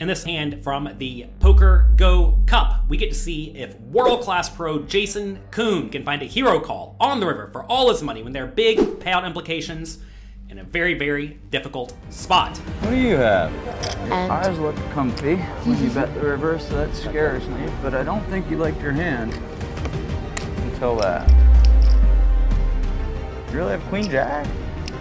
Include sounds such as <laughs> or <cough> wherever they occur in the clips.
In this hand from the PokerGO Cup, we get to see if world class pro Jason Koon can find a hero call on the river for all his money when there are big payout implications in a very, very difficult spot. What do you have? And Eyes look comfy when you bet the river, so that scares me, but I don't think you liked your hand until that. You really have Queen Jack?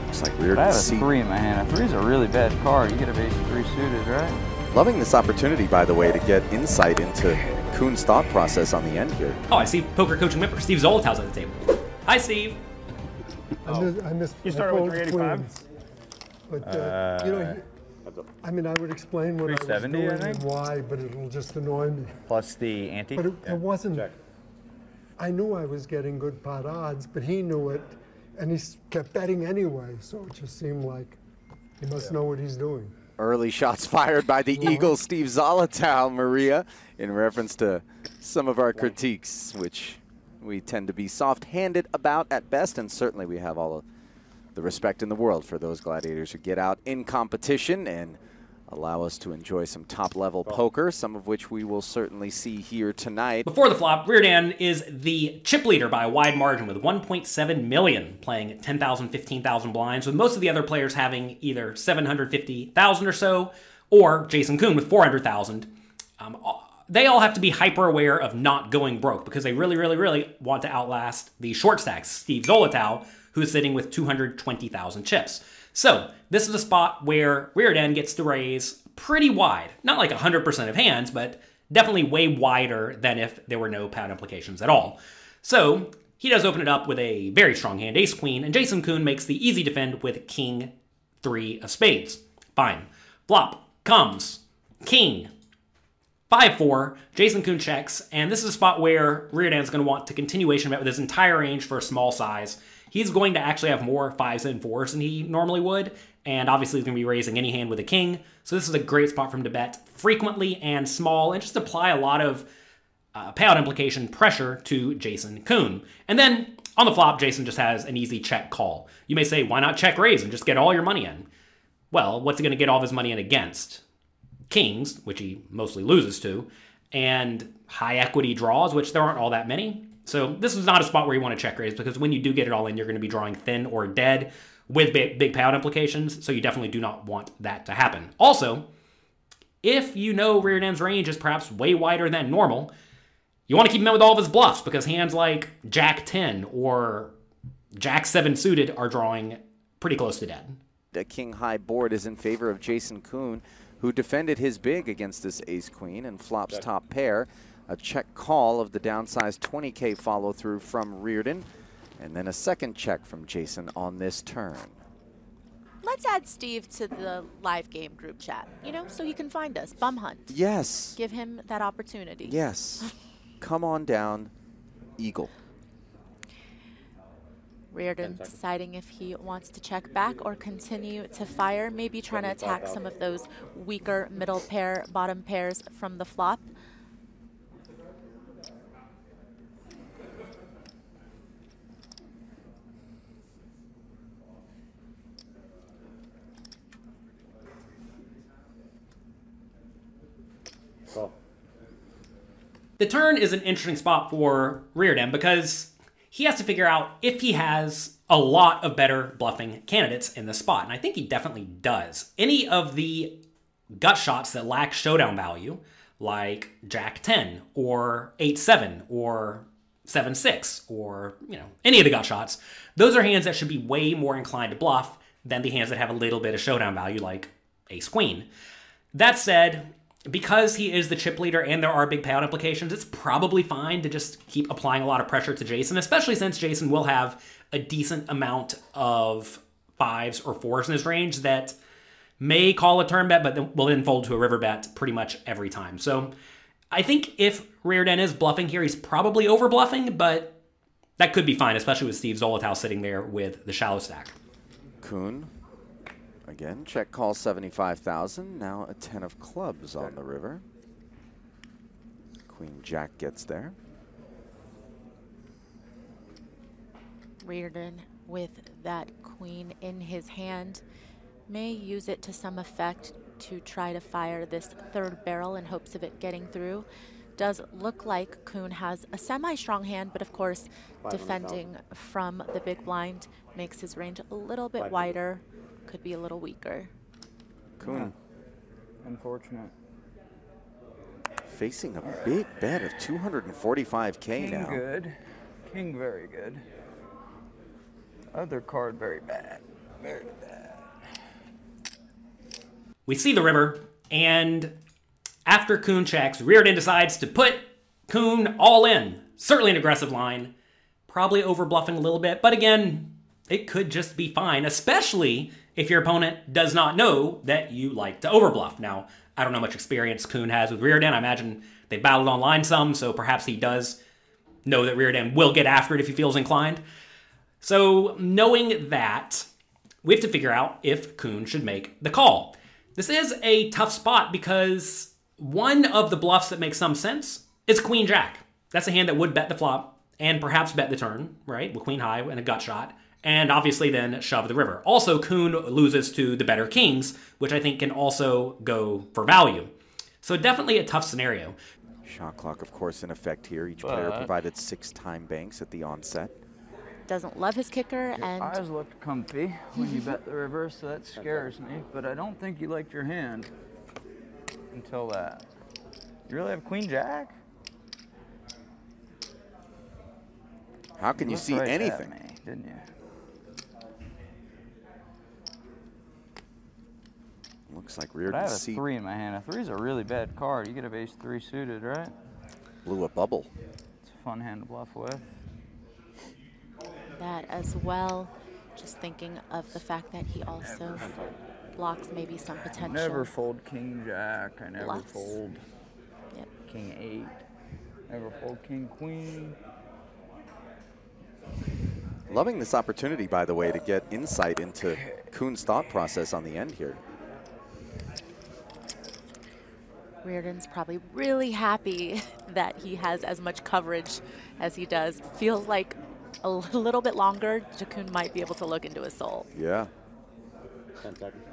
It's like weird I to have a three in my hand. A three is a really bad card. You get a ace three suited, right? Loving this opportunity, by the way, to get insight into Koon's thought process on the end here. Oh, I see poker coaching member Steve Zolotow's at the table. Hi, Steve. I missed, I missed You I started with 385? But, uh, you know, he- I mean, I would explain what I was 370, I doing and why, but it'll just annoy me. Plus the ante. But it, it wasn't, I knew I was getting good pot odds, but he knew it, and he kept betting anyway, so it just seemed like he must know what he's doing. Early shots fired by the <laughs> Eagles, Steve Zolotow, Maria, in reference to some of our critiques, which we tend to be soft-handed about at best, and certainly we have all the respect in the world for those gladiators who get out in competition and allow us to enjoy some top-level poker, some of which we will certainly see here tonight. Before the flop, Riordan is the chip leader by a wide margin with 1.7 million, playing 10,000, 15,000 blinds, with most of the other players having either 750,000 or so, or Jason Koon with 400,000. Um, they all have to be hyper aware of not going broke because they really, really, really want to outlast the short stacks. Steve Zolotow, who's sitting with 220,000 chips. So this is a spot where Riordan gets to raise pretty wide. Not like 100% of hands, but definitely way wider than if there were no pad implications at all. So he does open it up with a very strong hand, ace queen, and Jason Koon makes the easy defend with king three of spades. Fine. Flop comes king 5 4. Jason Koon checks, and this is a spot where Riordan's going to want to continuation bet with his entire range for a small size. He's going to actually have more fives and fours than he normally would, and obviously he's going to be raising any hand with a king. So this is a great spot for him to bet frequently and small, and just apply a lot of uh, payout implication pressure to Jason Koon. And then on the flop, Jason just has an easy check call. You may say, why not check raise and just get all your money in? Well, what's he going to get all of his money in against? Kings, which he mostly loses to, and high equity draws, which there aren't all that many. So this is not a spot where you want to check raise because when you do get it all in, you're going to be drawing thin or dead with big, big payout implications. So you definitely do not want that to happen. Also, if you know Riordan's range is perhaps way wider than normal, you want to keep him in with all of his bluffs because hands like Jack 10 or Jack 7 suited are drawing pretty close to dead. The king high board is in favor of Jason Koon, who defended his big against this ace queen and flops top pair. A check call of the downsized 20k follow through from Riordan, and then a second check from Jason on this turn. let's add Steve to the live game group chat, you know, so he can find us. Bum hunt. Yes, Give him that opportunity. yes. <laughs> Come on down, Eagle. Riordan deciding if he wants to check back or continue to fire, maybe trying to attack some of those weaker middle pair, bottom pairs from the flop. The turn is an interesting spot for Riordan because he has to figure out if he has a lot of better bluffing candidates in the spot. And I think he definitely does. Any of the gut shots that lack showdown value, like Jack 10 or 8 7 or 7 6 or, you know, any of the gut shots, those are hands that should be way more inclined to bluff than the hands that have a little bit of showdown value, like Ace Queen. That said, because he is the chip leader and there are big payout implications, it's probably fine to just keep applying a lot of pressure to Jason, especially since Jason will have a decent amount of fives or fours in his range that may call a turn bet, but then will then fold to a river bet pretty much every time. So I think if Riordan is bluffing here, he's probably over bluffing, but that could be fine, especially with Steve Zolotow sitting there with the shallow stack. Koon, again, check call 75,000. Now a 10 of clubs on the river. Queen Jack gets there. Riordan with that queen in his hand may use it to some effect to try to fire this third barrel in hopes of it getting through. Does look like Koon has a semi-strong hand, but of course, defending from the big blind makes his range a little bit wider, could be a little weaker. Koon Unfortunate. facing a big bet of 245k King now. good. King very good. Other card very bad. Very bad. We see the river, and after Koon checks, Riordan decides to put Koon all in. Certainly an aggressive line. Probably over bluffing a little bit, but again, it could just be fine, especially if your opponent does not know that you like to overbluff. Now, I don't know much experience Koon has with Riordan. I imagine they battled online some, so perhaps he does know that Riordan will get after it if he feels inclined. So, knowing that, we have to figure out if Koon should make the call. This is a tough spot because one of the bluffs that makes some sense is Queen Jack. That's a hand that would bet the flop and perhaps bet the turn, right? With Queen High and a gut shot. And obviously then shove the river. Also, Koon loses to the better kings, which I think can also go for value. So definitely a tough scenario. Shot clock, of course, in effect here. Each player provided six time banks at the onset. Doesn't love his kicker, and Eyes looked comfy when you bet the river, so that scares me. But I don't think you liked your hand until that. You really have Queen Jack? How can you looked see right anything? me, didn't you? Looks like But I Riordan have a C three in my hand. A three is a really bad card. You get a base three suited, right? blew a bubble. It's a fun hand to bluff with. that as well. Just thinking of the fact that he also blocks maybe some potential. Never fold King Jack. I never Bluffs. fold Yep. King Eight. Never fold King Queen. Loving this opportunity, by the way, to get insight into Koon's thought process on the end here. Riordan's probably really happy <laughs> that he has as much coverage as he does. Feels like a <laughs> little bit longer, Jakun might be able to look into his soul. Yeah. 10 seconds.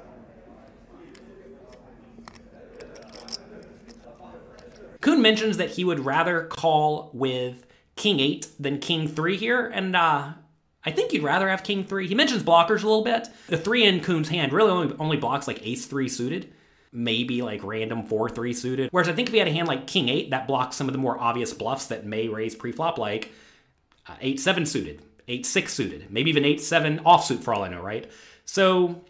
Koon mentions that he would rather call with King 8 than King 3 here, and uh, I think you'd rather have King 3. He mentions blockers a little bit. The 3 in Koon's hand really only, only blocks like Ace 3 suited, maybe like random 4 3 suited. Whereas I think if he had a hand like King 8, that blocks some of the more obvious bluffs that may raise preflop, like uh, 8 7 suited, 8 6 suited, maybe even 8 7 offsuit for all I know, right? So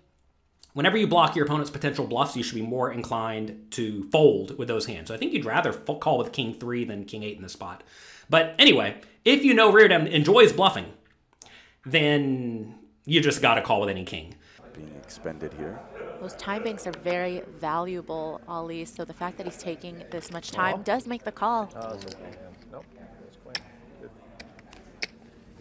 whenever you block your opponent's potential bluffs, you should be more inclined to fold with those hands. So I think you'd rather call with king three than king eight in this spot. But anyway, if you know Riordan enjoys bluffing, then you just got to call with any king. Being expended here. Those time banks are very valuable, Ali. So the fact that he's taking this much time does make the call.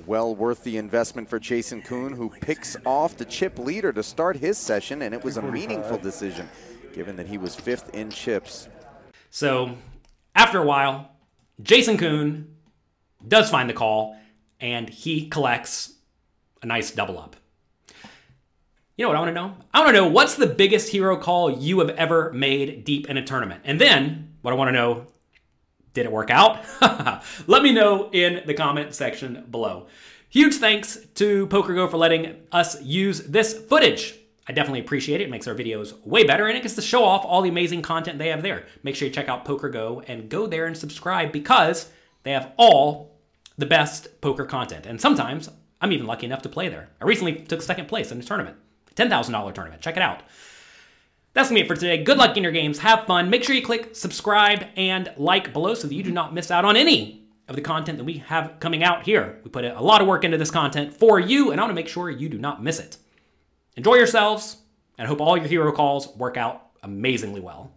Well worth the investment for Jason Koon, who picks off the chip leader to start his session, and it was a meaningful decision, given that he was fifth in chips. So after a while, Jason Koon does find the call and he collects a nice double up. You know what I want to know? I want to know what's the biggest hero call you have ever made deep in a tournament? And then what I want to know did it work out? <laughs> Let me know in the comment section below. Huge thanks to PokerGo for letting us use this footage. I definitely appreciate it. It makes our videos way better and it gets to show off all the amazing content they have there. Make sure you check out PokerGo and go there and subscribe because they have all the best poker content. And sometimes I'm even lucky enough to play there. I recently took second place in a tournament, $10,000 tournament. Check it out. That's gonna be it for today. Good luck in your games. Have fun. Make sure you click subscribe and like below so that you do not miss out on any of the content that we have coming out here. We put a lot of work into this content for you, and I want to make sure you do not miss it. Enjoy yourselves, and I hope all your hero calls work out amazingly well.